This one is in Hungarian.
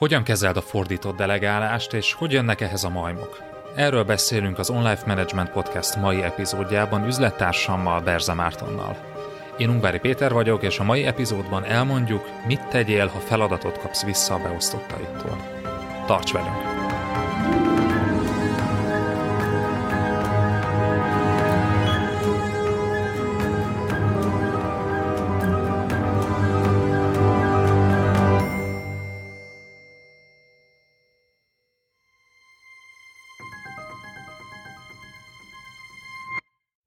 Hogyan kezeld a fordított delegálást, és hogy jönnek ehhez a majmok? Erről beszélünk az Online Management Podcast mai epizódjában üzlettársammal, Berza Mártonnal. Én Ungvári Péter vagyok, és a mai epizódban elmondjuk, mit tegyél, ha feladatot kapsz vissza a beosztottaitól. Tarts velünk!